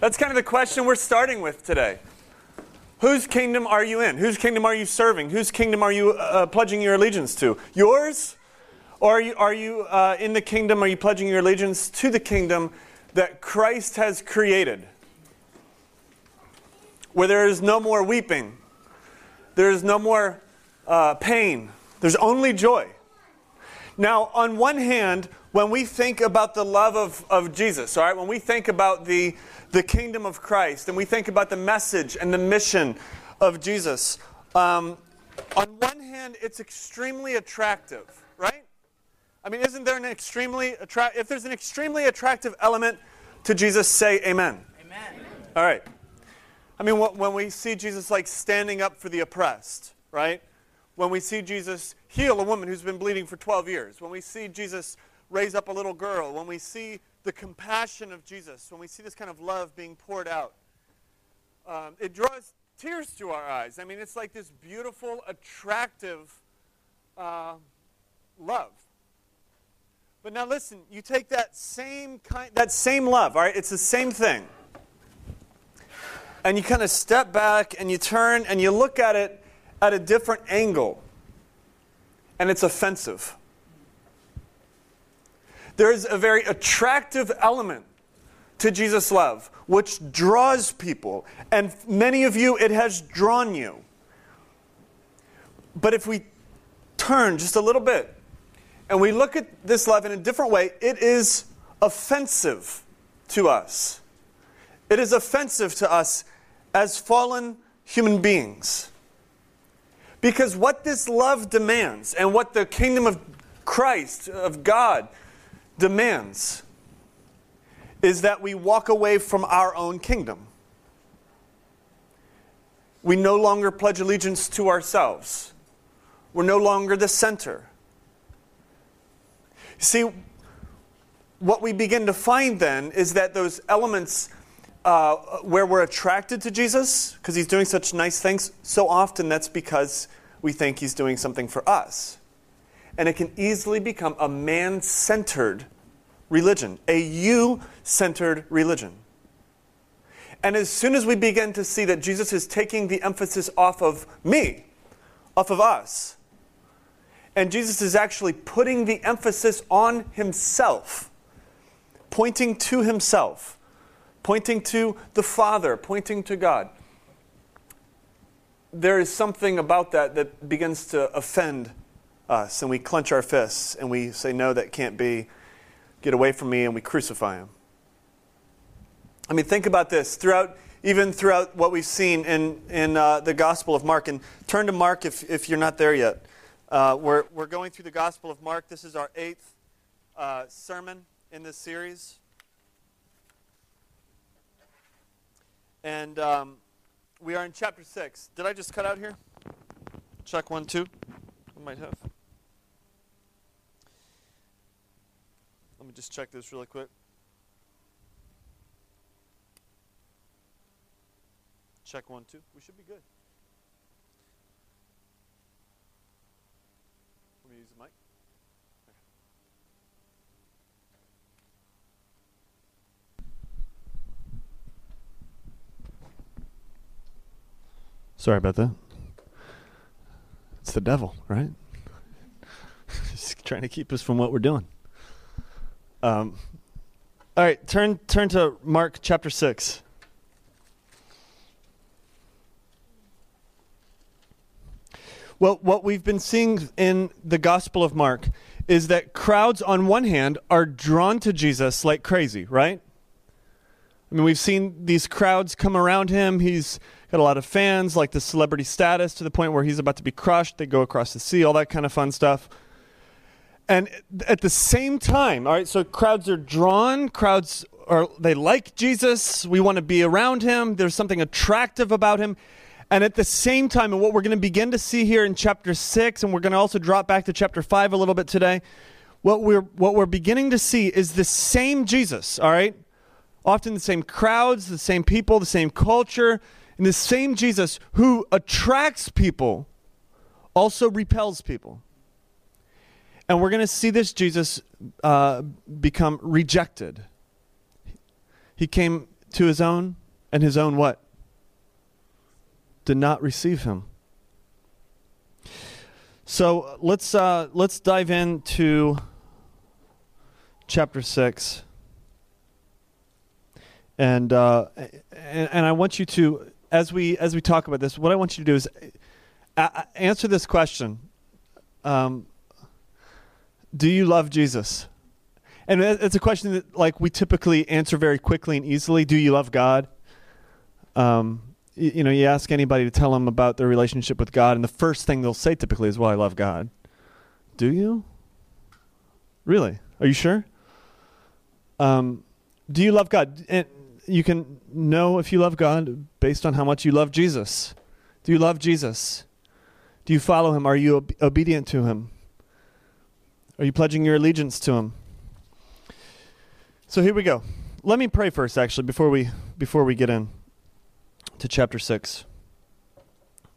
That's kind of the question we're starting with today. Whose kingdom are you in? Whose kingdom are you serving? Whose kingdom are you uh, pledging your allegiance to? Yours? Or are you, are you uh, in the kingdom? Are you pledging your allegiance to the kingdom that Christ has created? Where there is no more weeping, there is no more uh, pain, there's only joy. Now, on one hand, when we think about the love of, of Jesus, all right, when we think about the, the kingdom of Christ and we think about the message and the mission of Jesus, um, on one hand, it's extremely attractive, right? I mean, isn't there an extremely attractive, if there's an extremely attractive element to Jesus, say amen. Amen. All right. I mean, when we see Jesus like standing up for the oppressed, right? When we see Jesus heal a woman who's been bleeding for 12 years, when we see Jesus raise up a little girl, when we see the compassion of Jesus, when we see this kind of love being poured out, um, it draws tears to our eyes. I mean, it's like this beautiful, attractive uh, love. But now listen, you take that same kind, that same love, all right? It's the same thing. And you kind of step back and you turn and you look at it at a different angle. And it's offensive. There's a very attractive element to Jesus' love, which draws people. And many of you, it has drawn you. But if we turn just a little bit and we look at this love in a different way, it is offensive to us. It is offensive to us as fallen human beings. Because what this love demands and what the kingdom of Christ, of God, demands is that we walk away from our own kingdom. We no longer pledge allegiance to ourselves. We're no longer the center. See, what we begin to find then is that those elements uh, where we're attracted to Jesus, because he's doing such nice things, so often that's because we think he's doing something for us. And it can easily become a man centered religion, a you centered religion. And as soon as we begin to see that Jesus is taking the emphasis off of me, off of us, and Jesus is actually putting the emphasis on himself, pointing to himself, pointing to the Father, pointing to God. There is something about that that begins to offend us, and we clench our fists and we say, No, that can't be. Get away from me, and we crucify him. I mean, think about this. Throughout, even throughout what we've seen in, in uh, the Gospel of Mark, and turn to Mark if, if you're not there yet. Uh, we're, we're going through the Gospel of Mark. This is our eighth uh, sermon in this series. And um, we are in chapter 6. Did I just cut out here? Check one, two. I might have. Let me just check this really quick. Check one, two. We should be good. Let me use the mic? Sorry about that. It's the devil, right? He's trying to keep us from what we're doing. Um, all right, turn turn to Mark chapter six. Well, what we've been seeing in the Gospel of Mark is that crowds, on one hand, are drawn to Jesus like crazy, right? I mean, we've seen these crowds come around him. He's got a lot of fans, like the celebrity status, to the point where he's about to be crushed. They go across the sea, all that kind of fun stuff. And at the same time, all right, so crowds are drawn, crowds are, they like Jesus. We want to be around him. There's something attractive about him. And at the same time, and what we're going to begin to see here in chapter 6, and we're going to also drop back to chapter 5 a little bit today, what we're, what we're beginning to see is the same Jesus, all right? Often the same crowds, the same people, the same culture, and the same Jesus who attracts people also repels people. And we're going to see this Jesus uh, become rejected. He came to his own, and his own what? Did not receive him. So let's uh, let's dive into chapter six, and, uh, and and I want you to, as we as we talk about this, what I want you to do is a- answer this question: um, Do you love Jesus? And it's a question that like we typically answer very quickly and easily. Do you love God? Um, you, you know, you ask anybody to tell them about their relationship with God, and the first thing they'll say typically is, "Well, I love God." Do you? Really? Are you sure? Um, do you love God? And you can know if you love God based on how much you love Jesus. Do you love Jesus? Do you follow him? Are you ob- obedient to him? Are you pledging your allegiance to him? So here we go. Let me pray first actually before we before we get in to chapter 6.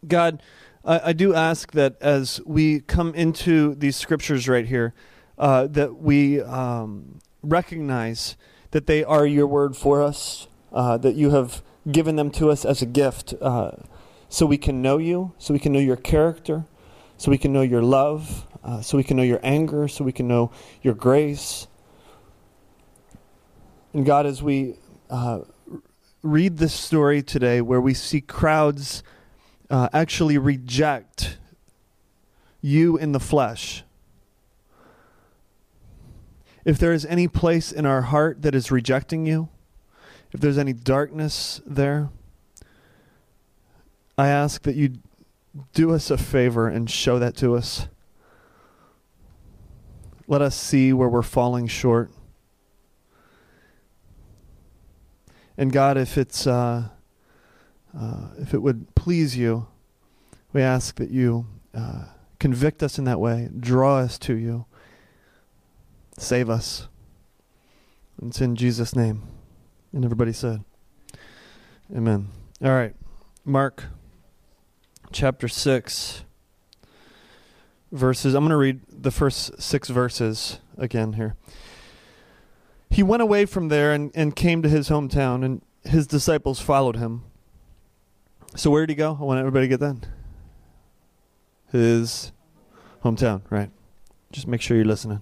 God, I, I do ask that as we come into these scriptures right here, uh, that we um, recognize that they are your word for us, uh, that you have given them to us as a gift uh, so we can know you, so we can know your character, so we can know your love, uh, so we can know your anger, so we can know your grace. And God, as we uh, read this story today where we see crowds uh, actually reject you in the flesh. If there is any place in our heart that is rejecting you, if there's any darkness there, I ask that you do us a favor and show that to us. Let us see where we're falling short. And God, if it's uh, uh, if it would please you, we ask that you uh, convict us in that way, draw us to you, save us. It's in Jesus' name. And everybody said, Amen. All right, Mark chapter 6, verses. I'm going to read the first six verses again here. He went away from there and, and came to his hometown, and his disciples followed him. So, where did he go? I want everybody to get that. His hometown, right? Just make sure you're listening.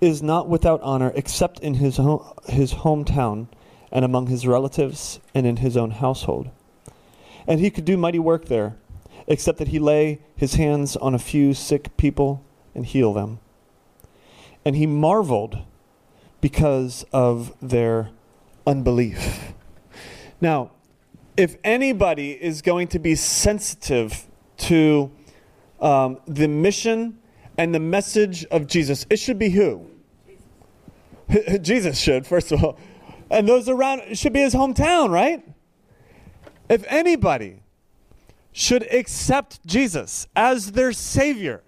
is not without honor except in his, home, his hometown and among his relatives and in his own household. And he could do mighty work there, except that he lay his hands on a few sick people and heal them. And he marveled because of their unbelief. Now, if anybody is going to be sensitive to um, the mission and the message of Jesus, it should be who? Jesus should, first of all. And those around, should be his hometown, right? If anybody should accept Jesus as their Savior,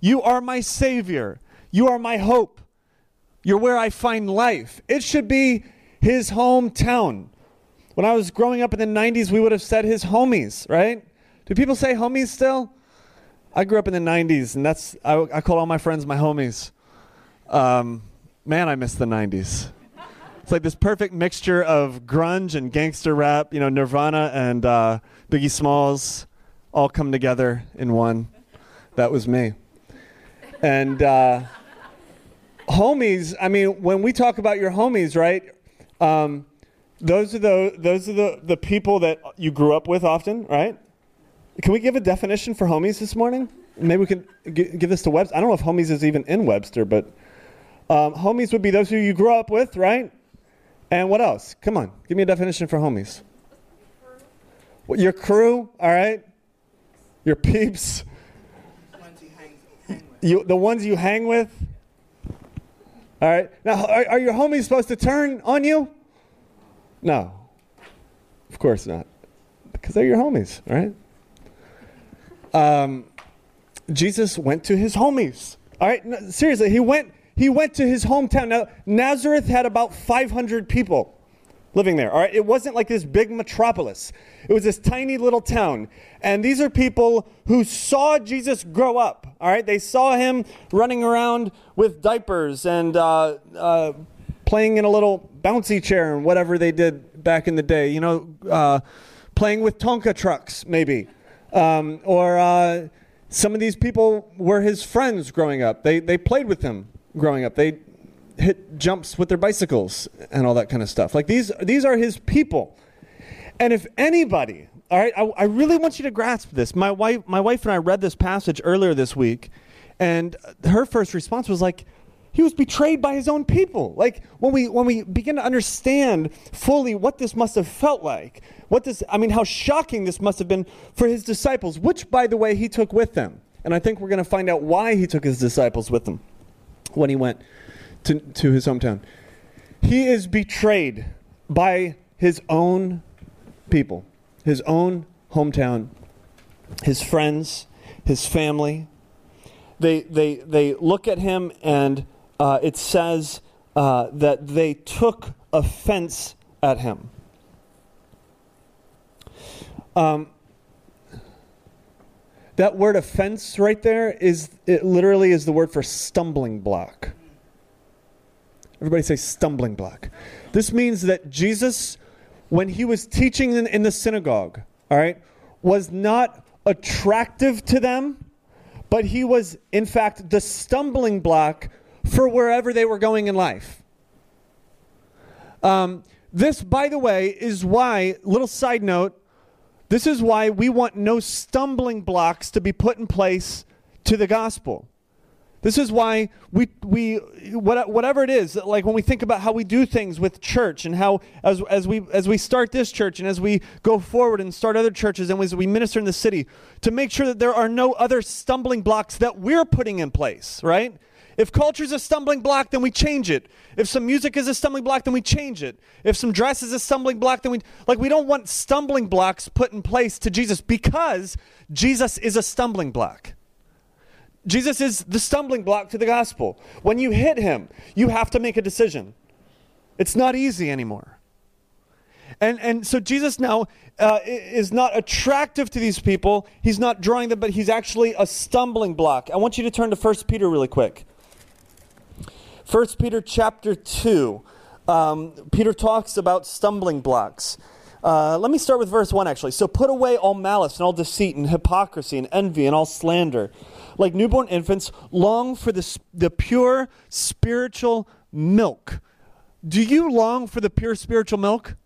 you are my Savior, you are my hope, you're where I find life. It should be his hometown. When I was growing up in the 90s, we would have said his homies, right? Do people say homies still? I grew up in the 90s, and that's, I, I call all my friends my homies. Um, man, I miss the 90s. It's like this perfect mixture of grunge and gangster rap, you know, Nirvana and uh, Biggie Smalls all come together in one. That was me. And, uh, homies, I mean, when we talk about your homies, right? Um, those are the those are the, the people that you grew up with often, right? Can we give a definition for homies this morning? Maybe we can g- give this to Webster. I don't know if homies is even in Webster, but um, homies would be those who you grew up with, right? And what else? Come on, give me a definition for homies. What, your crew, all right? Your peeps. You, the ones you hang with. All right. Now, are, are, your homies supposed to turn on you? No. Of course not. Because they're your homies, right? Um, Jesus went to his homies. All right, no, seriously, he went he went to his hometown. Now, Nazareth had about 500 people living there. All right, it wasn't like this big metropolis. It was this tiny little town. And these are people who saw Jesus grow up. All right, they saw him running around with diapers and uh, uh, playing in a little bouncy chair and whatever they did back in the day. You know, uh, playing with Tonka trucks, maybe. Um, or uh, some of these people were his friends growing up. They, they played with him growing up. They hit jumps with their bicycles and all that kind of stuff. Like these, these are his people. And if anybody, all right, I, I really want you to grasp this. My wife, my wife and I read this passage earlier this week, and her first response was like, he was betrayed by his own people. Like when we when we begin to understand fully what this must have felt like, what this I mean how shocking this must have been for his disciples, which by the way he took with them. And I think we're going to find out why he took his disciples with him when he went to, to his hometown. He is betrayed by his own people, his own hometown, his friends, his family. They, they, they look at him, and uh, it says uh, that they took offense at him. Um, that word offense right there is it literally is the word for stumbling block. Everybody say stumbling block. This means that Jesus, when he was teaching in, in the synagogue, all right, was not attractive to them, but he was, in fact, the stumbling block for wherever they were going in life. Um, this, by the way, is why, little side note, this is why we want no stumbling blocks to be put in place to the gospel. This is why we, we whatever it is, like when we think about how we do things with church and how as, as, we, as we start this church and as we go forward and start other churches and as we minister in the city, to make sure that there are no other stumbling blocks that we're putting in place, right? If culture is a stumbling block, then we change it. If some music is a stumbling block, then we change it. If some dress is a stumbling block, then we like we don't want stumbling blocks put in place to Jesus because Jesus is a stumbling block. Jesus is the stumbling block to the gospel. When you hit him, you have to make a decision. It's not easy anymore. And, and so Jesus now uh, is not attractive to these people. He's not drawing them, but he's actually a stumbling block. I want you to turn to 1 Peter really quick. 1 Peter chapter 2, um, Peter talks about stumbling blocks. Uh, let me start with verse 1 actually. So put away all malice and all deceit and hypocrisy and envy and all slander. Like newborn infants, long for the, the pure spiritual milk. Do you long for the pure spiritual milk?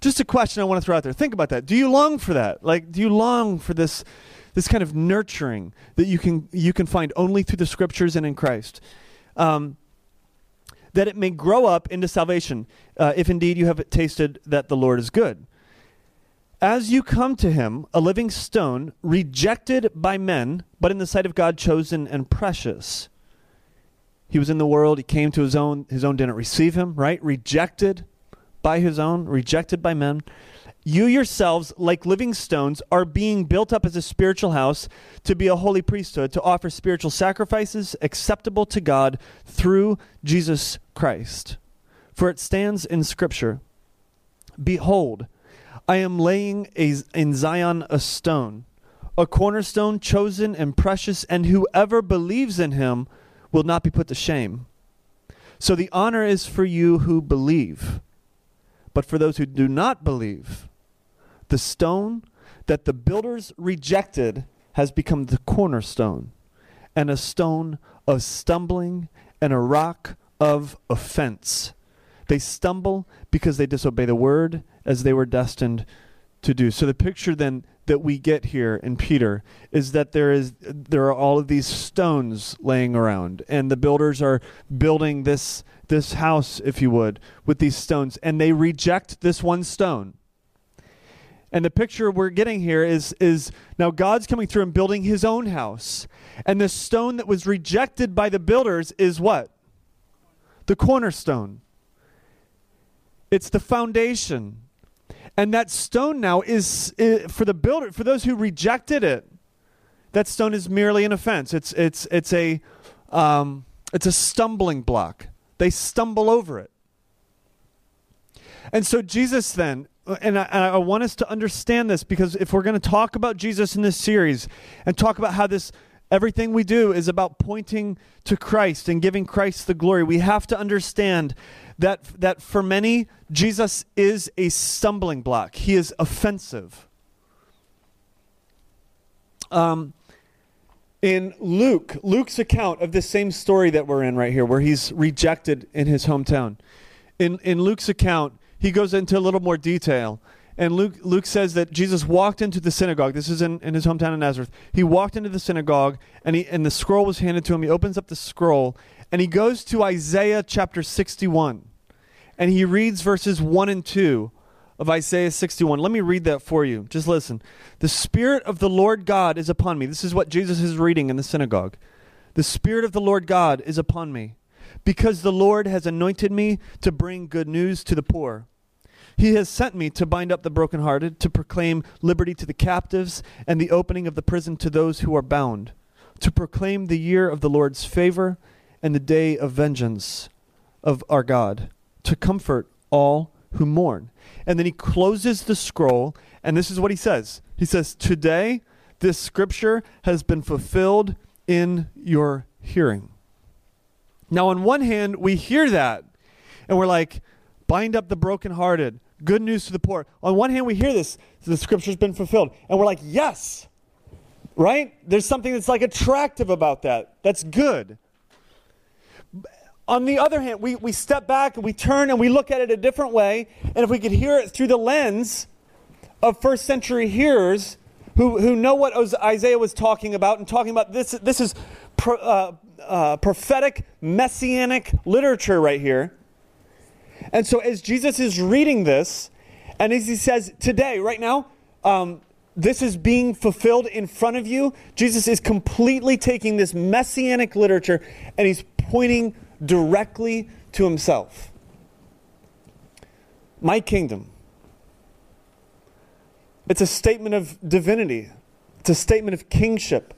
Just a question I want to throw out there. Think about that. Do you long for that? Like, do you long for this, this kind of nurturing that you can, you can find only through the scriptures and in Christ? Um, that it may grow up into salvation, uh, if indeed you have tasted that the Lord is good. As you come to him, a living stone, rejected by men, but in the sight of God chosen and precious. He was in the world, he came to his own, his own didn't receive him, right? Rejected by his own, rejected by men. You yourselves, like living stones, are being built up as a spiritual house to be a holy priesthood, to offer spiritual sacrifices acceptable to God through Jesus Christ. For it stands in Scripture Behold, I am laying a, in Zion a stone, a cornerstone chosen and precious, and whoever believes in him will not be put to shame. So the honor is for you who believe. But for those who do not believe, the stone that the builders rejected has become the cornerstone, and a stone of stumbling and a rock of offense. They stumble because they disobey the word as they were destined to do. So the picture then that we get here in Peter is that there is there are all of these stones laying around and the builders are building this this house if you would with these stones and they reject this one stone and the picture we're getting here is, is now God's coming through and building his own house. And the stone that was rejected by the builders is what? The cornerstone. It's the foundation. And that stone now is, is for the builder, for those who rejected it, that stone is merely an offense. It's, it's, it's, a, um, it's a stumbling block. They stumble over it. And so Jesus then, and I, I, want us to understand this because if we're going to talk about Jesus in this series and talk about how this everything we do is about pointing to Christ and giving Christ the glory, we have to understand that that for many Jesus is a stumbling block. He is offensive. Um, in Luke, Luke's account of the same story that we're in right here, where he's rejected in his hometown. In, in Luke's account, he goes into a little more detail. And Luke, Luke says that Jesus walked into the synagogue. This is in, in his hometown of Nazareth. He walked into the synagogue, and, he, and the scroll was handed to him. He opens up the scroll, and he goes to Isaiah chapter 61. And he reads verses 1 and 2 of Isaiah 61. Let me read that for you. Just listen. The Spirit of the Lord God is upon me. This is what Jesus is reading in the synagogue. The Spirit of the Lord God is upon me, because the Lord has anointed me to bring good news to the poor. He has sent me to bind up the brokenhearted, to proclaim liberty to the captives, and the opening of the prison to those who are bound, to proclaim the year of the Lord's favor and the day of vengeance of our God, to comfort all who mourn. And then he closes the scroll, and this is what he says He says, Today this scripture has been fulfilled in your hearing. Now, on one hand, we hear that, and we're like, bind up the brokenhearted, good news to the poor. On one hand, we hear this, the scripture's been fulfilled, and we're like, yes, right? There's something that's like attractive about that. That's good. On the other hand, we, we step back and we turn and we look at it a different way, and if we could hear it through the lens of first century hearers who, who know what Isaiah was talking about and talking about this, this is pro, uh, uh, prophetic messianic literature right here and so, as Jesus is reading this, and as he says, today, right now, um, this is being fulfilled in front of you, Jesus is completely taking this messianic literature and he's pointing directly to himself. My kingdom. It's a statement of divinity, it's a statement of kingship.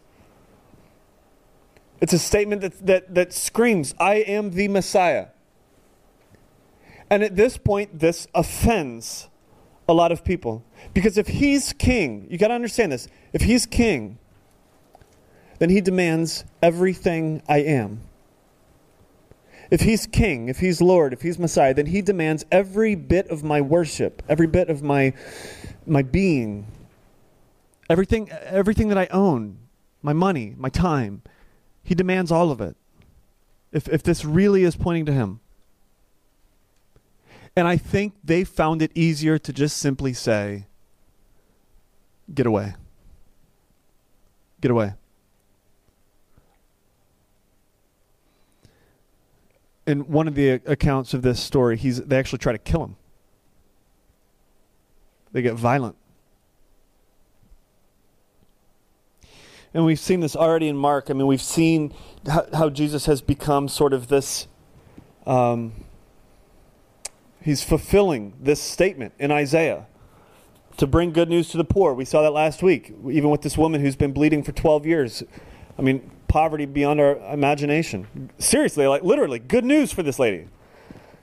It's a statement that, that, that screams, I am the Messiah. And at this point, this offends a lot of people. Because if he's king, you got to understand this. If he's king, then he demands everything I am. If he's king, if he's Lord, if he's Messiah, then he demands every bit of my worship, every bit of my, my being, everything, everything that I own, my money, my time. He demands all of it. If, if this really is pointing to him. And I think they found it easier to just simply say, get away. Get away. In one of the accounts of this story, he's, they actually try to kill him. They get violent. And we've seen this already in Mark. I mean, we've seen how, how Jesus has become sort of this. Um, He's fulfilling this statement in Isaiah to bring good news to the poor. We saw that last week, even with this woman who's been bleeding for 12 years. I mean, poverty beyond our imagination. Seriously, like literally, good news for this lady.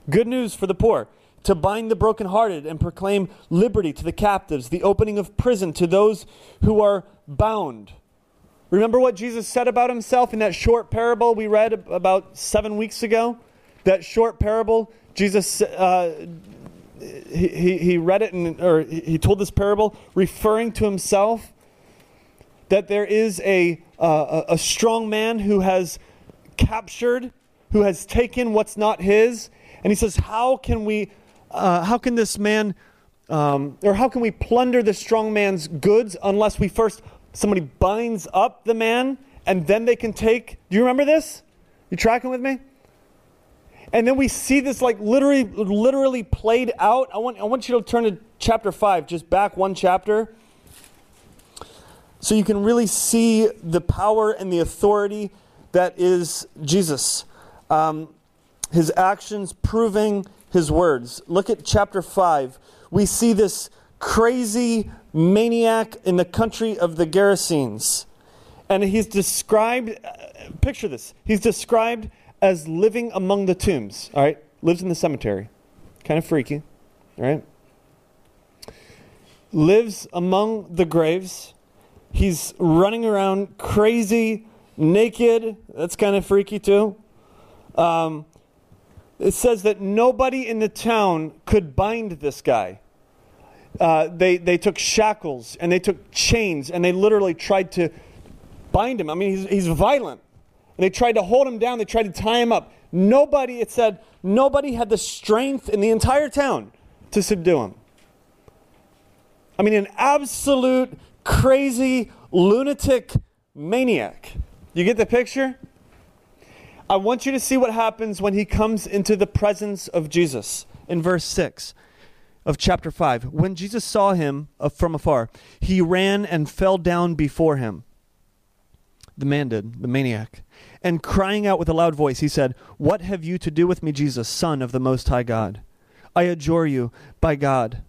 Good news for the poor. To bind the brokenhearted and proclaim liberty to the captives, the opening of prison to those who are bound. Remember what Jesus said about himself in that short parable we read about seven weeks ago? That short parable Jesus, uh, he, he read it and, or he told this parable referring to himself that there is a, uh, a strong man who has captured, who has taken what's not his. And he says, How can we, uh, how can this man, um, or how can we plunder the strong man's goods unless we first, somebody binds up the man and then they can take. Do you remember this? You tracking with me? And then we see this like literally, literally played out. I want, I want you to turn to chapter 5, just back one chapter. So you can really see the power and the authority that is Jesus. Um, his actions proving his words. Look at chapter 5. We see this crazy maniac in the country of the Gerasenes. And he's described, uh, picture this, he's described as living among the tombs, all right? Lives in the cemetery. Kind of freaky, right? Lives among the graves. He's running around crazy, naked. That's kind of freaky too. Um, it says that nobody in the town could bind this guy. Uh, they, they took shackles and they took chains and they literally tried to bind him. I mean, he's, he's violent. And they tried to hold him down, they tried to tie him up. Nobody, it said, nobody had the strength in the entire town to subdue him. I mean, an absolute crazy lunatic maniac. You get the picture? I want you to see what happens when he comes into the presence of Jesus in verse 6 of chapter 5. When Jesus saw him uh, from afar, he ran and fell down before him. The man did, the maniac. And crying out with a loud voice, he said, What have you to do with me, Jesus, Son of the Most High God? I adjure you, by God,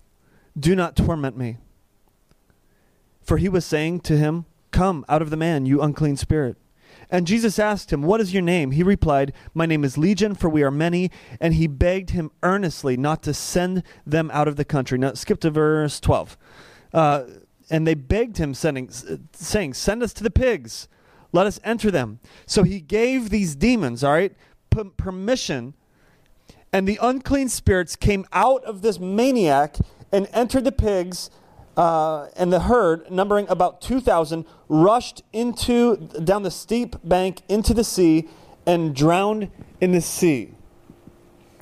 do not torment me. For he was saying to him, Come out of the man, you unclean spirit. And Jesus asked him, What is your name? He replied, My name is Legion, for we are many. And he begged him earnestly not to send them out of the country. Now, skip to verse 12. Uh, and they begged him, sending, saying, Send us to the pigs. Let us enter them. So he gave these demons, all right, p- permission. And the unclean spirits came out of this maniac and entered the pigs uh, and the herd, numbering about 2,000, rushed into down the steep bank into the sea and drowned in the sea.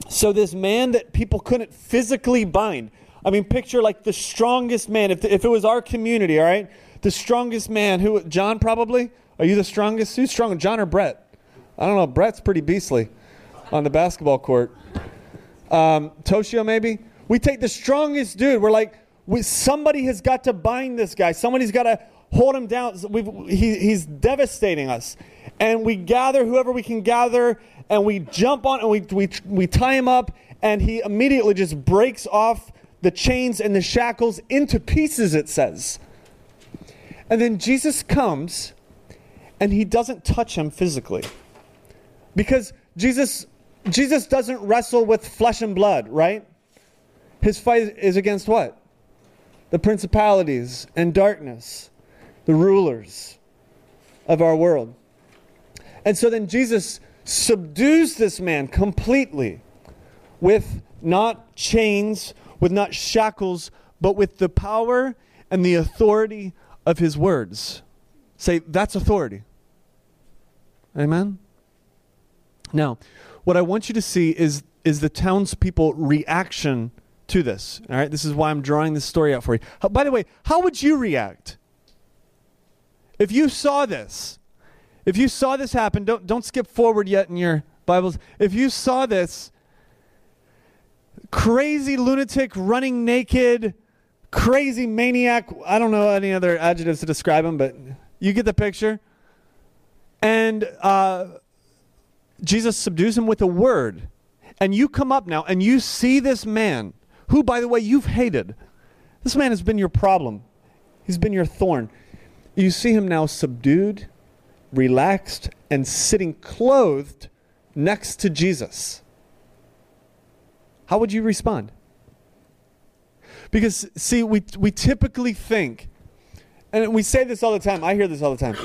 So this man that people couldn't physically bind. I mean, picture like the strongest man. If, if it was our community, all right, the strongest man. Who? John probably. Are you the strongest? Who's stronger, John or Brett? I don't know. Brett's pretty beastly on the basketball court. Um, Toshio maybe. We take the strongest dude. We're like, we, somebody has got to bind this guy. Somebody's got to hold him down. He, he's devastating us. And we gather whoever we can gather, and we jump on and we, we, we tie him up, and he immediately just breaks off the chains and the shackles into pieces, it says. And then Jesus comes, and he doesn't touch him physically. Because Jesus, Jesus doesn't wrestle with flesh and blood, right? His fight is against what? The principalities and darkness, the rulers of our world. And so then Jesus subdues this man completely with not chains, with not shackles, but with the power and the authority of his words. Say, that's authority. Amen? Now, what I want you to see is, is the townspeople reaction to this. All right, this is why I'm drawing this story out for you. How, by the way, how would you react if you saw this? If you saw this happen, don't don't skip forward yet in your Bibles. If you saw this crazy lunatic running naked, crazy maniac, I don't know any other adjectives to describe him, but you get the picture. And uh, Jesus subdues him with a word. And you come up now and you see this man who, by the way, you've hated. This man has been your problem, he's been your thorn. You see him now subdued, relaxed, and sitting clothed next to Jesus. How would you respond? Because, see, we, we typically think, and we say this all the time, I hear this all the time.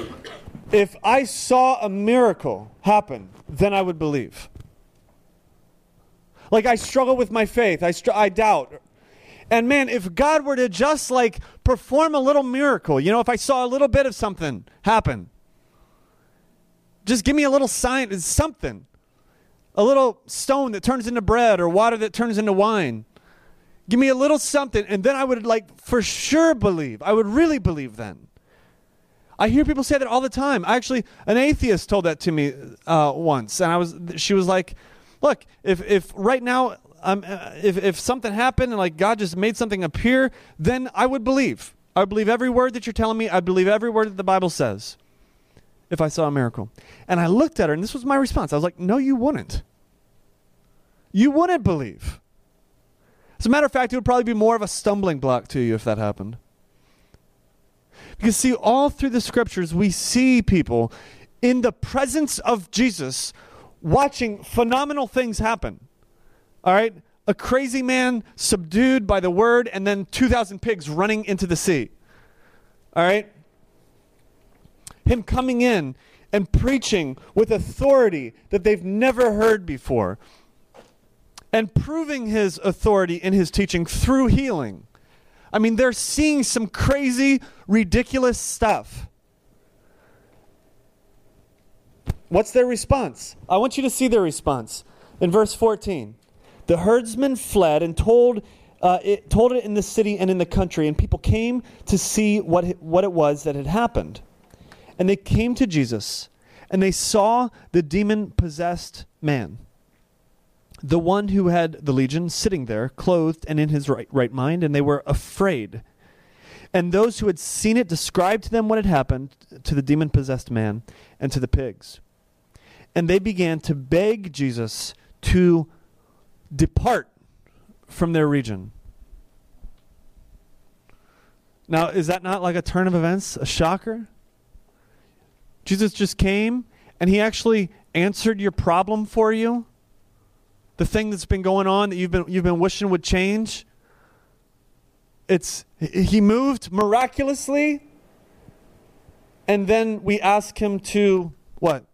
If I saw a miracle happen, then I would believe. Like I struggle with my faith. I, str- I doubt. And man, if God were to just like perform a little miracle, you know, if I saw a little bit of something happen, just give me a little sign, something. A little stone that turns into bread or water that turns into wine. Give me a little something, and then I would like for sure believe. I would really believe then. I hear people say that all the time. Actually, an atheist told that to me uh, once, and I was. She was like, look, if, if right now, um, if, if something happened and like God just made something appear, then I would believe. I believe every word that you're telling me. I believe every word that the Bible says if I saw a miracle. And I looked at her, and this was my response. I was like, no, you wouldn't. You wouldn't believe. As a matter of fact, it would probably be more of a stumbling block to you if that happened. Because, see, all through the scriptures, we see people in the presence of Jesus watching phenomenal things happen. All right? A crazy man subdued by the word, and then 2,000 pigs running into the sea. All right? Him coming in and preaching with authority that they've never heard before, and proving his authority in his teaching through healing. I mean, they're seeing some crazy, ridiculous stuff. What's their response? I want you to see their response. In verse 14, the herdsmen fled and told, uh, it, told it in the city and in the country, and people came to see what, what it was that had happened. And they came to Jesus, and they saw the demon possessed man the one who had the legion sitting there, clothed and in his right, right mind, and they were afraid. And those who had seen it described to them what had happened to the demon possessed man and to the pigs. And they began to beg Jesus to depart from their region. Now, is that not like a turn of events, a shocker? Jesus just came and he actually answered your problem for you the thing that's been going on that you've been you've been wishing would change it's he moved miraculously and then we ask him to what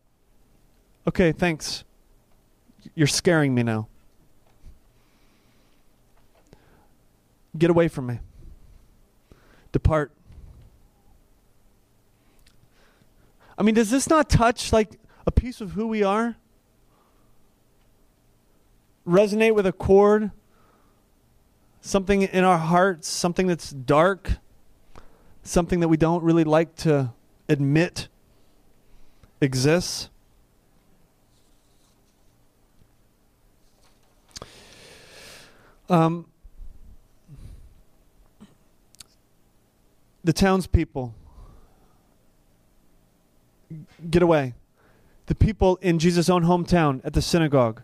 okay thanks. You're scaring me now. Get away from me. Depart. I mean does this not touch like a piece of who we are? Resonate with a chord? Something in our hearts, something that's dark, something that we don't really like to admit exists? Um, the townspeople get away. The people in Jesus' own hometown at the synagogue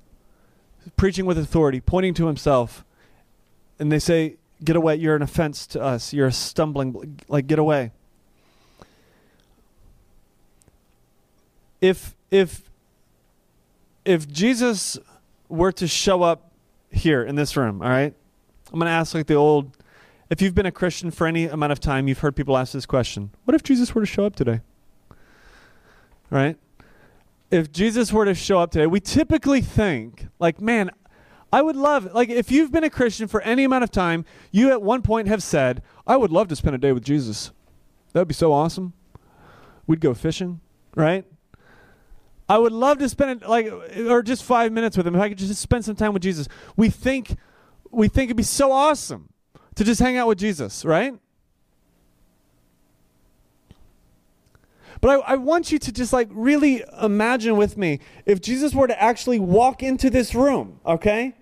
preaching with authority, pointing to himself, and they say, Get away, you're an offense to us, you're a stumbling, like, get away. If, if, if Jesus were to show up here in this room, all right, I'm going to ask like the old, if you've been a Christian for any amount of time, you've heard people ask this question What if Jesus were to show up today? Right? if Jesus were to show up today, we typically think, like, man, I would love, like, if you've been a Christian for any amount of time, you at one point have said, I would love to spend a day with Jesus. That would be so awesome. We'd go fishing, right? I would love to spend, like, or just five minutes with him. If I could just spend some time with Jesus. We think, we think it'd be so awesome to just hang out with Jesus, right? But I, I, want you to just like really imagine with me if Jesus were to actually walk into this room, okay?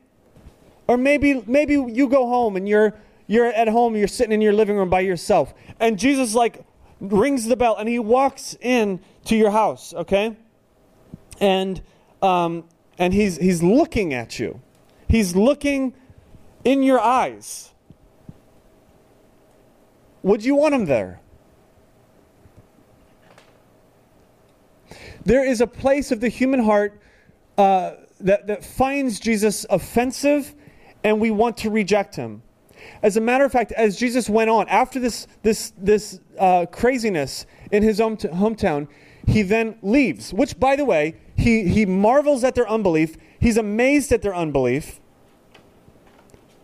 Or maybe maybe you go home and you're you're at home, you're sitting in your living room by yourself, and Jesus like rings the bell and he walks in to your house, okay? And um, and he's he's looking at you. He's looking in your eyes. Would you want him there? There is a place of the human heart uh, that, that finds Jesus offensive, and we want to reject him. As a matter of fact, as Jesus went on, after this, this, this uh, craziness in his own t- hometown, he then leaves, which, by the way, he, he marvels at their unbelief. He's amazed at their unbelief.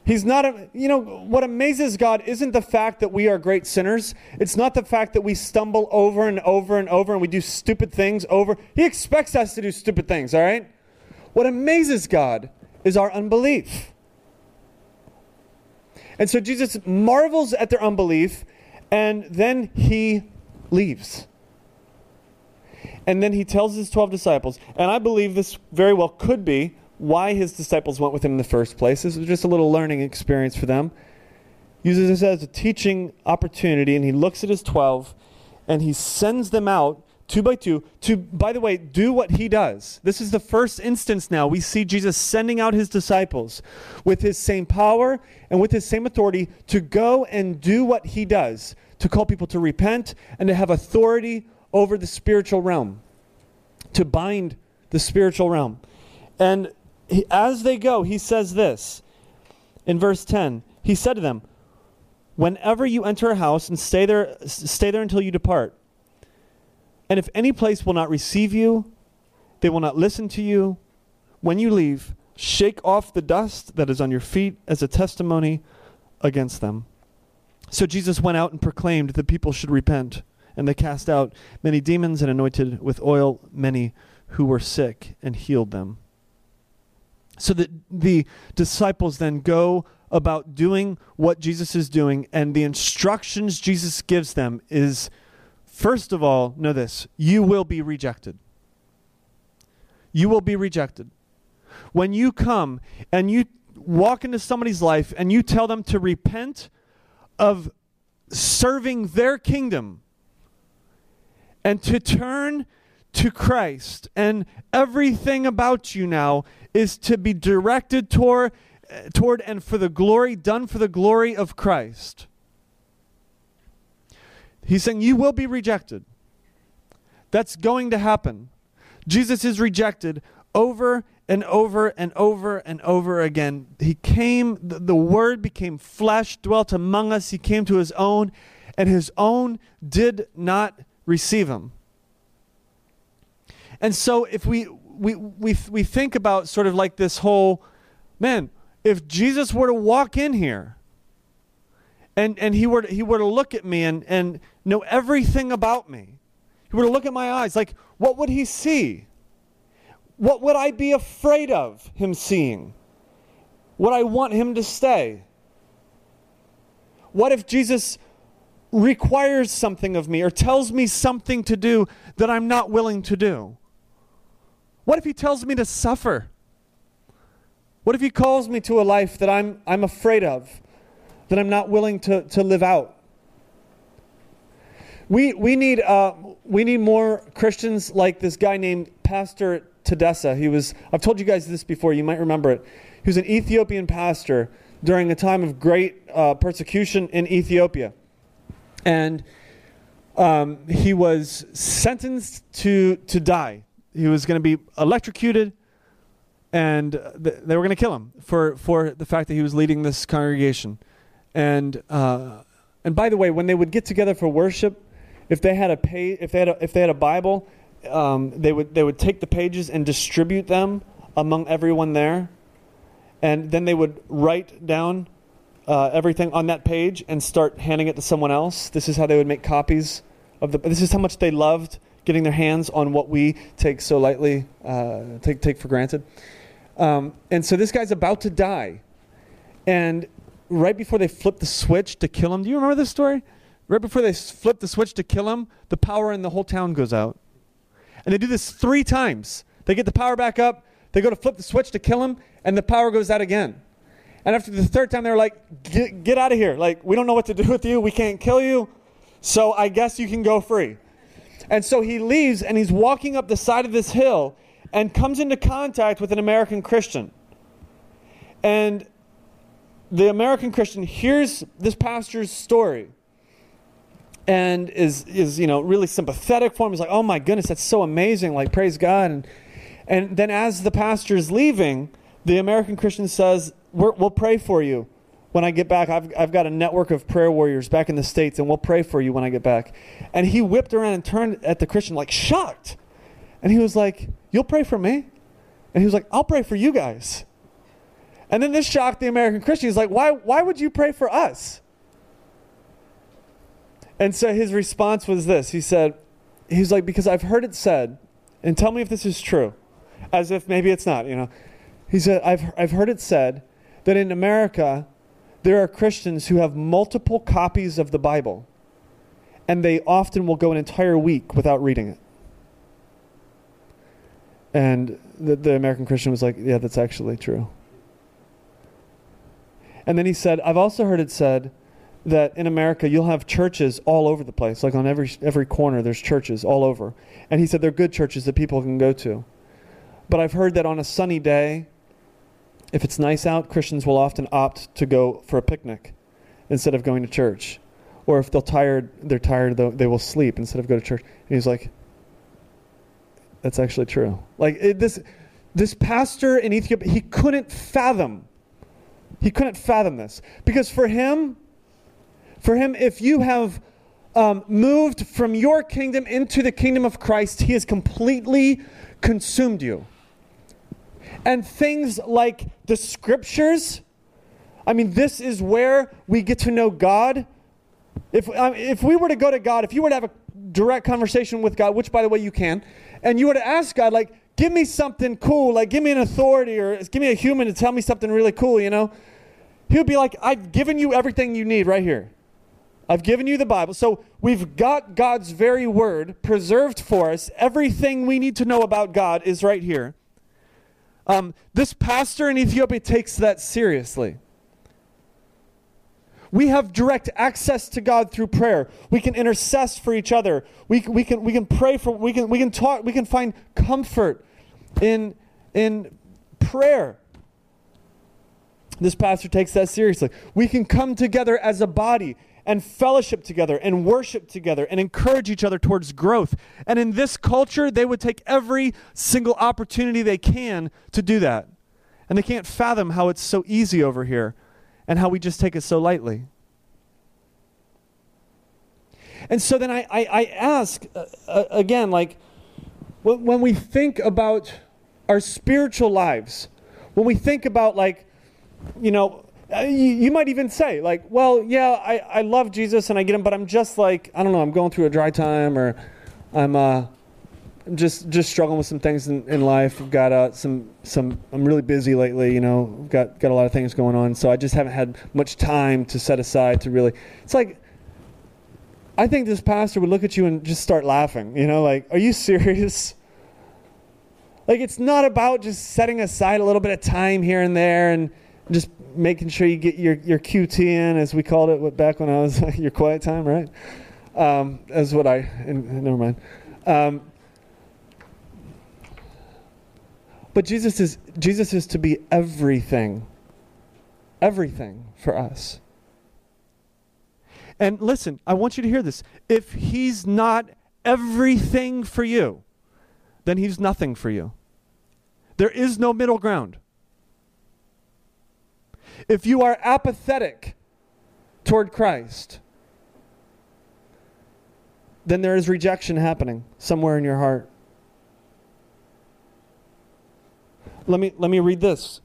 He's not, a, you know, what amazes God isn't the fact that we are great sinners. It's not the fact that we stumble over and over and over and we do stupid things over. He expects us to do stupid things, all right? What amazes God is our unbelief. And so Jesus marvels at their unbelief and then he leaves. And then he tells his 12 disciples, and I believe this very well could be why his disciples went with him in the first place. This was just a little learning experience for them. Uses this as a teaching opportunity, and he looks at his 12 and he sends them out two by two, to, by the way, do what he does. This is the first instance now we see Jesus sending out his disciples with his same power and with his same authority to go and do what he does, to call people to repent and to have authority over the spiritual realm, to bind the spiritual realm. And he, as they go, he says this in verse 10 He said to them, Whenever you enter a house and stay there, stay there until you depart. And if any place will not receive you, they will not listen to you. When you leave, shake off the dust that is on your feet as a testimony against them. So Jesus went out and proclaimed that people should repent, and they cast out many demons and anointed with oil many who were sick and healed them. So that the disciples then go about doing what Jesus is doing, and the instructions Jesus gives them is First of all, know this you will be rejected. You will be rejected. When you come and you walk into somebody's life and you tell them to repent of serving their kingdom and to turn to Christ, and everything about you now is to be directed toward, toward and for the glory, done for the glory of Christ. He's saying, You will be rejected. That's going to happen. Jesus is rejected over and over and over and over again. He came, the, the, Word became flesh, dwelt among us. He came to His own, and His own did not receive Him. And so, if we, we, we, we think about sort of like this whole man, if Jesus were to walk in here, and, and he, were to, he were to look at me and, and know everything about me, he were to look at my eyes, like, what would he see? What would I be afraid of him seeing? Would I want him to stay? What if Jesus requires something of me or tells me something to do that I'm not willing to do? What if he tells me to suffer? What if he calls me to a life that I'm, I'm afraid of? that I'm not willing to, to live out. We, we, need, uh, we need more Christians like this guy named Pastor Tadessa. He was, I've told you guys this before, you might remember it. He was an Ethiopian pastor during a time of great uh, persecution in Ethiopia. And um, he was sentenced to, to die. He was going to be electrocuted, and th- they were going to kill him for, for the fact that he was leading this congregation. And uh, and by the way, when they would get together for worship, if they had a pay, if they had a, if they had a Bible, um, they would they would take the pages and distribute them among everyone there, and then they would write down uh, everything on that page and start handing it to someone else. This is how they would make copies of the. This is how much they loved getting their hands on what we take so lightly, uh, take take for granted. Um, and so this guy's about to die, and right before they flip the switch to kill him. Do you remember this story? Right before they flip the switch to kill him, the power in the whole town goes out. And they do this three times. They get the power back up, they go to flip the switch to kill him, and the power goes out again. And after the third time, they're like, get, get out of here. Like, we don't know what to do with you. We can't kill you. So I guess you can go free. And so he leaves and he's walking up the side of this hill and comes into contact with an American Christian. And the American Christian hears this pastor's story and is is you know really sympathetic for him. He's like, "Oh my goodness, that's so amazing! Like, praise God!" And and then as the pastor is leaving, the American Christian says, we will pray for you when I get back. I've I've got a network of prayer warriors back in the states, and we'll pray for you when I get back." And he whipped around and turned at the Christian like shocked, and he was like, "You'll pray for me?" And he was like, "I'll pray for you guys." And then this shocked the American Christian. He's like, why, why would you pray for us? And so his response was this. He said, he's like, because I've heard it said, and tell me if this is true, as if maybe it's not, you know. He said, I've, I've heard it said that in America, there are Christians who have multiple copies of the Bible, and they often will go an entire week without reading it. And the, the American Christian was like, yeah, that's actually true. And then he said, I've also heard it said that in America you'll have churches all over the place, like on every every corner there's churches all over. And he said they're good churches that people can go to. But I've heard that on a sunny day, if it's nice out, Christians will often opt to go for a picnic instead of going to church. Or if they're tired, they're tired, they will sleep instead of go to church. And he's like, that's actually true. Like it, this, this pastor in Ethiopia, he couldn't fathom, he couldn't fathom this because for him, for him, if you have um, moved from your kingdom into the kingdom of Christ, he has completely consumed you. And things like the scriptures, I mean, this is where we get to know God. If, um, if we were to go to God, if you were to have a direct conversation with God, which by the way you can, and you were to ask God, like, give me something cool, like, give me an authority or give me a human to tell me something really cool, you know, he would be like, I've given you everything you need right here. I've given you the Bible. So we've got God's very word preserved for us. Everything we need to know about God is right here. Um, this pastor in Ethiopia takes that seriously. We have direct access to God through prayer. We can intercess for each other. We, we, can, we can pray for, we can, we can talk, we can find comfort in, in prayer. This pastor takes that seriously. We can come together as a body and fellowship together and worship together and encourage each other towards growth. And in this culture, they would take every single opportunity they can to do that. And they can't fathom how it's so easy over here and how we just take it so lightly. And so then I, I, I ask uh, uh, again, like, when, when we think about our spiritual lives, when we think about, like, you know, uh, you, you, might even say, like, well, yeah, I, I love Jesus and I get him, but I'm just like, I don't know, I'm going through a dry time or I'm, uh, just just struggling with some things in, in life. I've got uh, some some. I'm really busy lately. You know, got got a lot of things going on, so I just haven't had much time to set aside to really. It's like I think this pastor would look at you and just start laughing. You know, like, are you serious? Like, it's not about just setting aside a little bit of time here and there and just making sure you get your, your QT in, as we called it back when I was your quiet time, right? Um, that's what I, and, never mind. Um, But Jesus is, Jesus is to be everything, everything for us. And listen, I want you to hear this. If he's not everything for you, then he's nothing for you. There is no middle ground. If you are apathetic toward Christ, then there is rejection happening somewhere in your heart. Let me, let me read this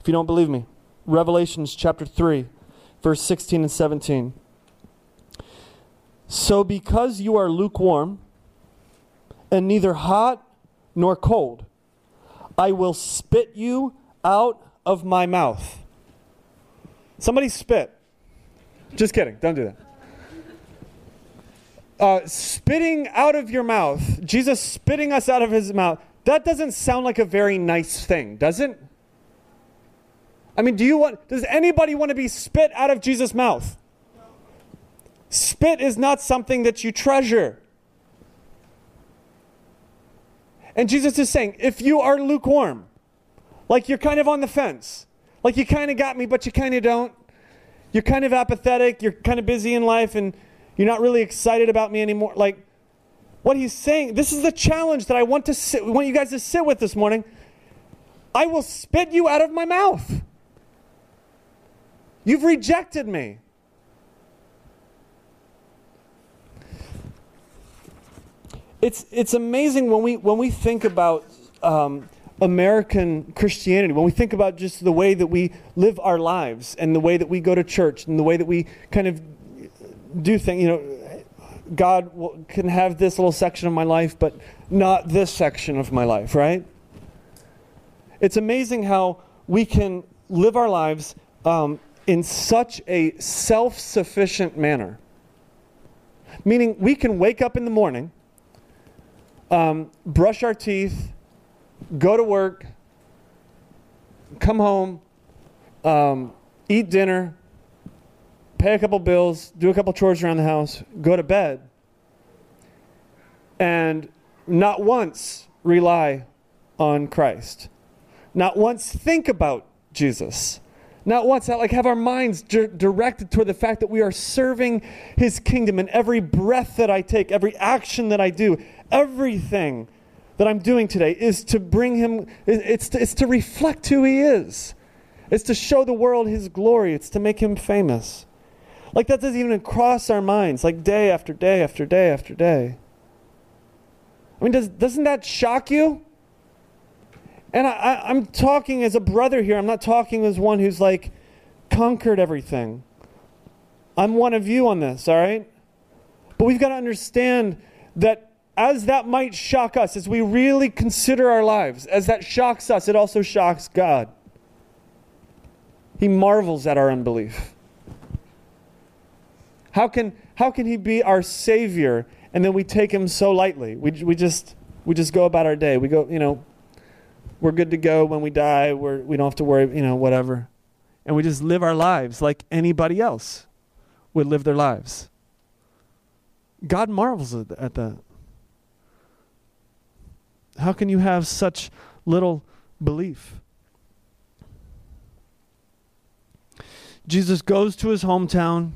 if you don't believe me. Revelations chapter 3, verse 16 and 17. So, because you are lukewarm and neither hot nor cold, I will spit you out of my mouth. Somebody spit. Just kidding. Don't do that. Uh, spitting out of your mouth, Jesus spitting us out of his mouth, that doesn't sound like a very nice thing, does it? I mean, do you want does anybody want to be spit out of Jesus' mouth? Spit is not something that you treasure. And Jesus is saying, if you are lukewarm, like you're kind of on the fence, like you kind of got me, but you kind of don't, you're kind of apathetic, you're kind of busy in life, and you're not really excited about me anymore, like what he's saying, this is the challenge that I want to sit, want you guys to sit with this morning. I will spit you out of my mouth. You've rejected me. It's, it's amazing when we, when we think about um, American Christianity, when we think about just the way that we live our lives and the way that we go to church and the way that we kind of do things, you know, God can have this little section of my life, but not this section of my life, right? It's amazing how we can live our lives um, in such a self sufficient manner. Meaning, we can wake up in the morning, um, brush our teeth, go to work, come home, um, eat dinner, pay a couple bills, do a couple chores around the house, go to bed, and not once rely on Christ. Not once think about Jesus. Not once, not like have our minds di- directed toward the fact that we are serving his kingdom in every breath that I take, every action that I do, everything that I'm doing today is to bring him, it's to, it's to reflect who he is. It's to show the world his glory. It's to make him famous. Like that doesn't even cross our minds, like day after day after day after day. I mean, does, doesn't that shock you? And I, am talking as a brother here. I'm not talking as one who's like conquered everything. I'm one of you on this, all right? But we've got to understand that as that might shock us, as we really consider our lives, as that shocks us, it also shocks God. He marvels at our unbelief. How can, how can He be our Savior and then we take Him so lightly? We, we, just, we just go about our day. We go, you know, we're good to go when we die. We're, we don't have to worry, you know, whatever. And we just live our lives like anybody else would live their lives. God marvels at that. How can you have such little belief? Jesus goes to his hometown.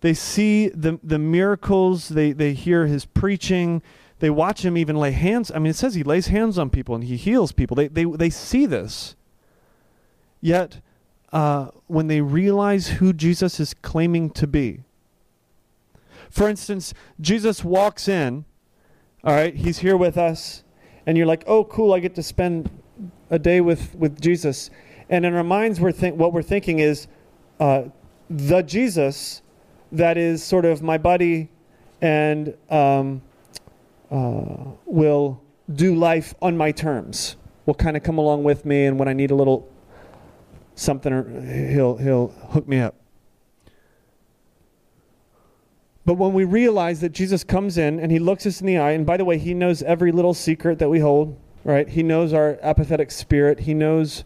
They see the, the miracles, they, they hear his preaching, they watch him even lay hands. I mean, it says he lays hands on people and he heals people. They, they, they see this. Yet, uh, when they realize who Jesus is claiming to be, for instance, Jesus walks in, all right, he's here with us, and you're like, oh, cool, I get to spend a day with, with Jesus. And in our minds, we're think, what we're thinking is, uh, the Jesus that is sort of my buddy and um, uh, will do life on my terms. Will kind of come along with me, and when I need a little something, he'll he'll hook me up. But when we realize that Jesus comes in and he looks us in the eye, and by the way, he knows every little secret that we hold, right? He knows our apathetic spirit. He knows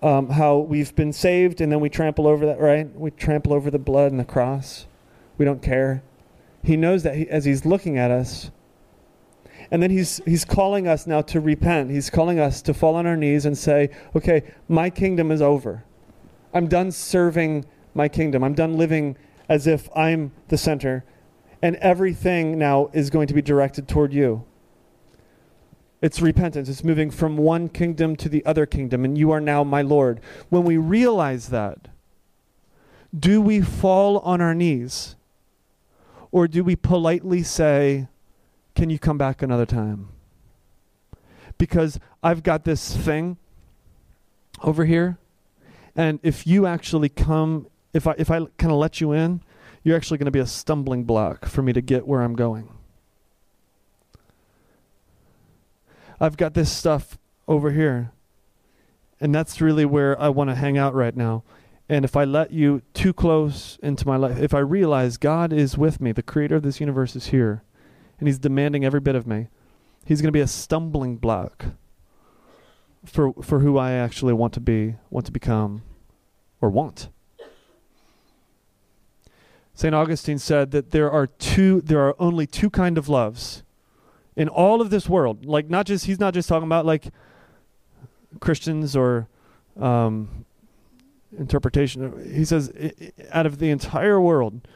um, how we've been saved and then we trample over that, right? We trample over the blood and the cross. We don't care. He knows that he, as he's looking at us. And then he's, he's calling us now to repent. He's calling us to fall on our knees and say, okay, my kingdom is over. I'm done serving my kingdom. I'm done living as if I'm the center. And everything now is going to be directed toward you. It's repentance. It's moving from one kingdom to the other kingdom, and you are now my Lord. When we realize that, do we fall on our knees? Or do we politely say, Can you come back another time? Because I've got this thing over here, and if you actually come, if I, if I kind of let you in, you're actually going to be a stumbling block for me to get where I'm going. I've got this stuff over here. And that's really where I want to hang out right now. And if I let you too close into my life, if I realize God is with me, the creator of this universe is here, and He's demanding every bit of me, He's going to be a stumbling block for, for who I actually want to be, want to become, or want. St. Augustine said that there are two there are only two kind of loves in all of this world. Like not just he's not just talking about like Christians or um, interpretation. He says out of the entire world,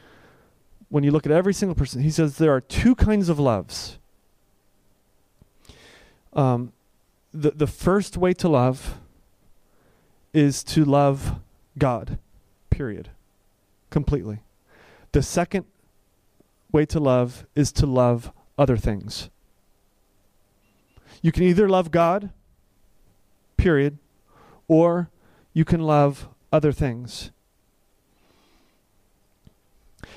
when you look at every single person, he says there are two kinds of loves. Um, the the first way to love is to love God, period, completely. The second way to love is to love other things. You can either love God, period, or you can love other things.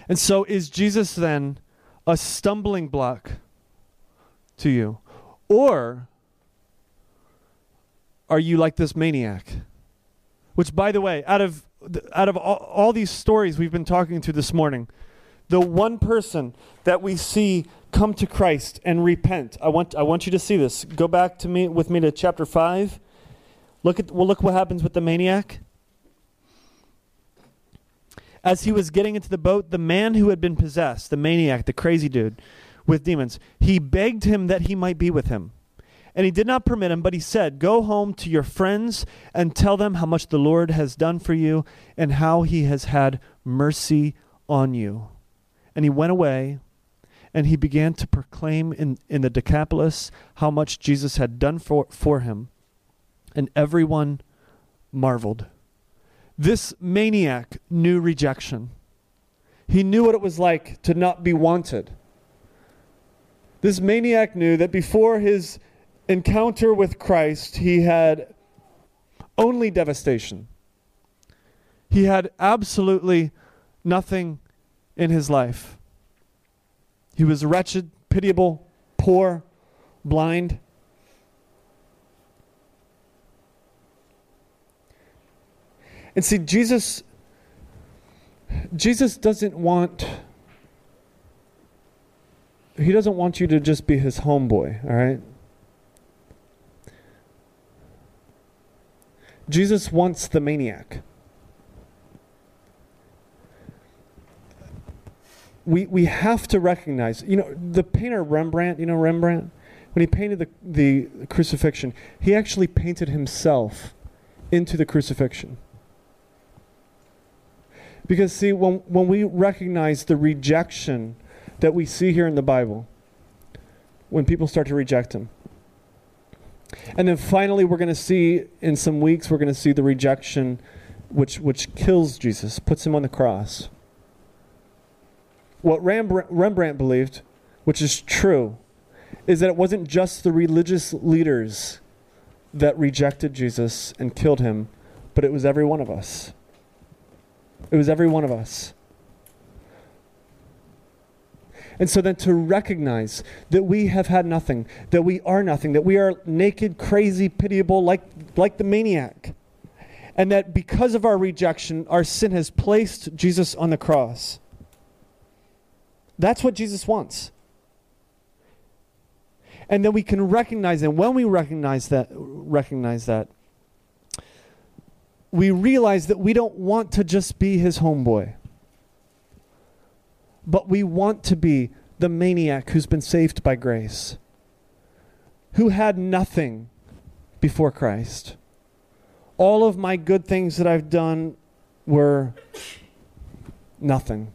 And so, is Jesus then a stumbling block to you? Or are you like this maniac? Which, by the way, out of, out of all, all these stories we've been talking to this morning, the one person that we see come to Christ and repent. I want, I want you to see this. Go back to me with me to chapter 5. Look at well look what happens with the maniac. as he was getting into the boat, the man who had been possessed, the maniac, the crazy dude with demons, he begged him that he might be with him. And he did not permit him, but he said, Go home to your friends and tell them how much the Lord has done for you and how he has had mercy on you. And he went away and he began to proclaim in, in the Decapolis how much Jesus had done for, for him. And everyone marveled. This maniac knew rejection. He knew what it was like to not be wanted. This maniac knew that before his encounter with Christ, he had only devastation. He had absolutely nothing in his life. He was wretched, pitiable, poor, blind. And see, Jesus, Jesus doesn't want, he doesn't want you to just be his homeboy, all right? Jesus wants the maniac. We, we have to recognize, you know, the painter Rembrandt, you know Rembrandt? When he painted the, the crucifixion, he actually painted himself into the crucifixion. Because, see, when, when we recognize the rejection that we see here in the Bible, when people start to reject Him, and then finally, we're going to see in some weeks, we're going to see the rejection which, which kills Jesus, puts him on the cross. What Rembrandt, Rembrandt believed, which is true, is that it wasn't just the religious leaders that rejected Jesus and killed him, but it was every one of us. It was every one of us. And so then to recognize that we have had nothing, that we are nothing, that we are naked, crazy, pitiable, like, like the maniac. And that because of our rejection, our sin has placed Jesus on the cross. That's what Jesus wants. And then we can recognize, and when we recognize that, recognize that, we realize that we don't want to just be his homeboy, but we want to be the maniac who's been saved by grace, who had nothing before Christ. All of my good things that I've done were nothing,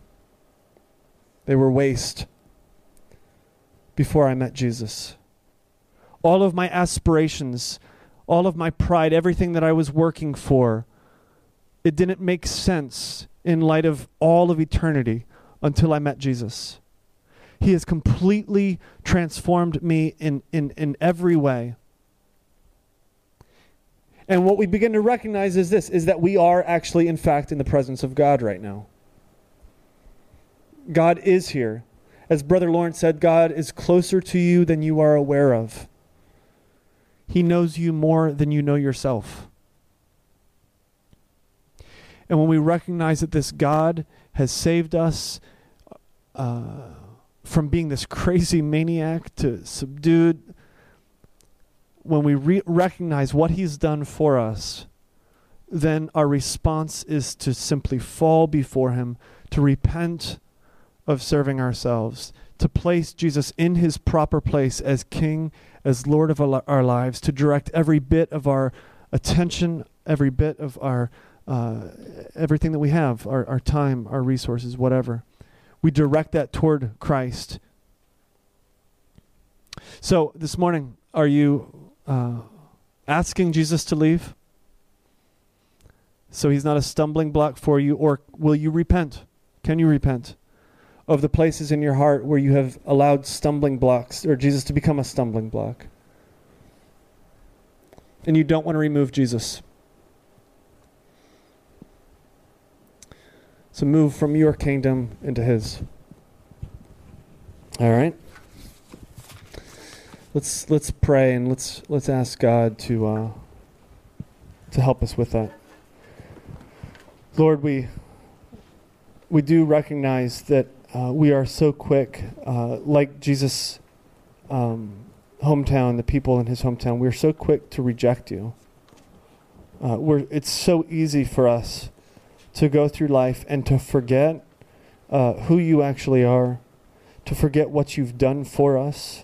they were waste before I met Jesus. All of my aspirations all of my pride, everything that I was working for, it didn't make sense in light of all of eternity until I met Jesus. He has completely transformed me in, in, in every way. And what we begin to recognize is this is that we are actually, in fact, in the presence of God right now. God is here. As Brother Lawrence said, God is closer to you than you are aware of. He knows you more than you know yourself. And when we recognize that this God has saved us uh, from being this crazy maniac to subdued, when we re- recognize what He's done for us, then our response is to simply fall before Him, to repent of serving ourselves, to place Jesus in His proper place as King as Lord of our lives, to direct every bit of our attention, every bit of our uh, everything that we have, our, our time, our resources, whatever. We direct that toward Christ. So this morning, are you uh, asking Jesus to leave? So he's not a stumbling block for you, or will you repent? Can you repent? of the places in your heart where you have allowed stumbling blocks or Jesus to become a stumbling block. And you don't want to remove Jesus. So move from your kingdom into his. All right? Let's let's pray and let's let's ask God to uh, to help us with that. Lord, we we do recognize that uh, we are so quick, uh, like Jesus' um, hometown, the people in his hometown, we're so quick to reject you. Uh, we're, it's so easy for us to go through life and to forget uh, who you actually are, to forget what you've done for us.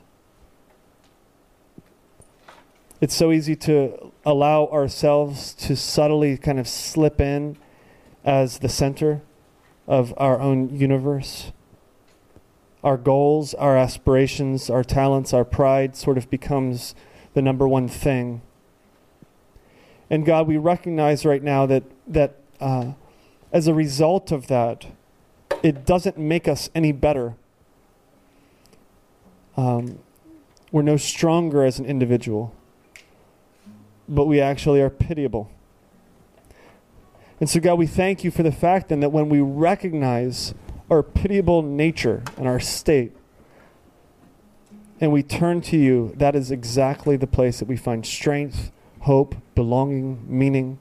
It's so easy to allow ourselves to subtly kind of slip in as the center of our own universe. Our goals, our aspirations, our talents, our pride sort of becomes the number one thing. And God, we recognize right now that that uh, as a result of that, it doesn't make us any better. Um, we're no stronger as an individual, but we actually are pitiable. And so, God, we thank you for the fact then that when we recognize our pitiable nature and our state, and we turn to you, that is exactly the place that we find strength, hope, belonging, meaning.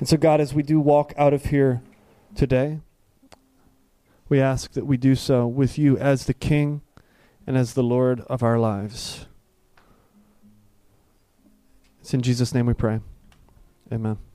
And so, God, as we do walk out of here today, we ask that we do so with you as the King and as the Lord of our lives. It's in Jesus' name we pray. Amen.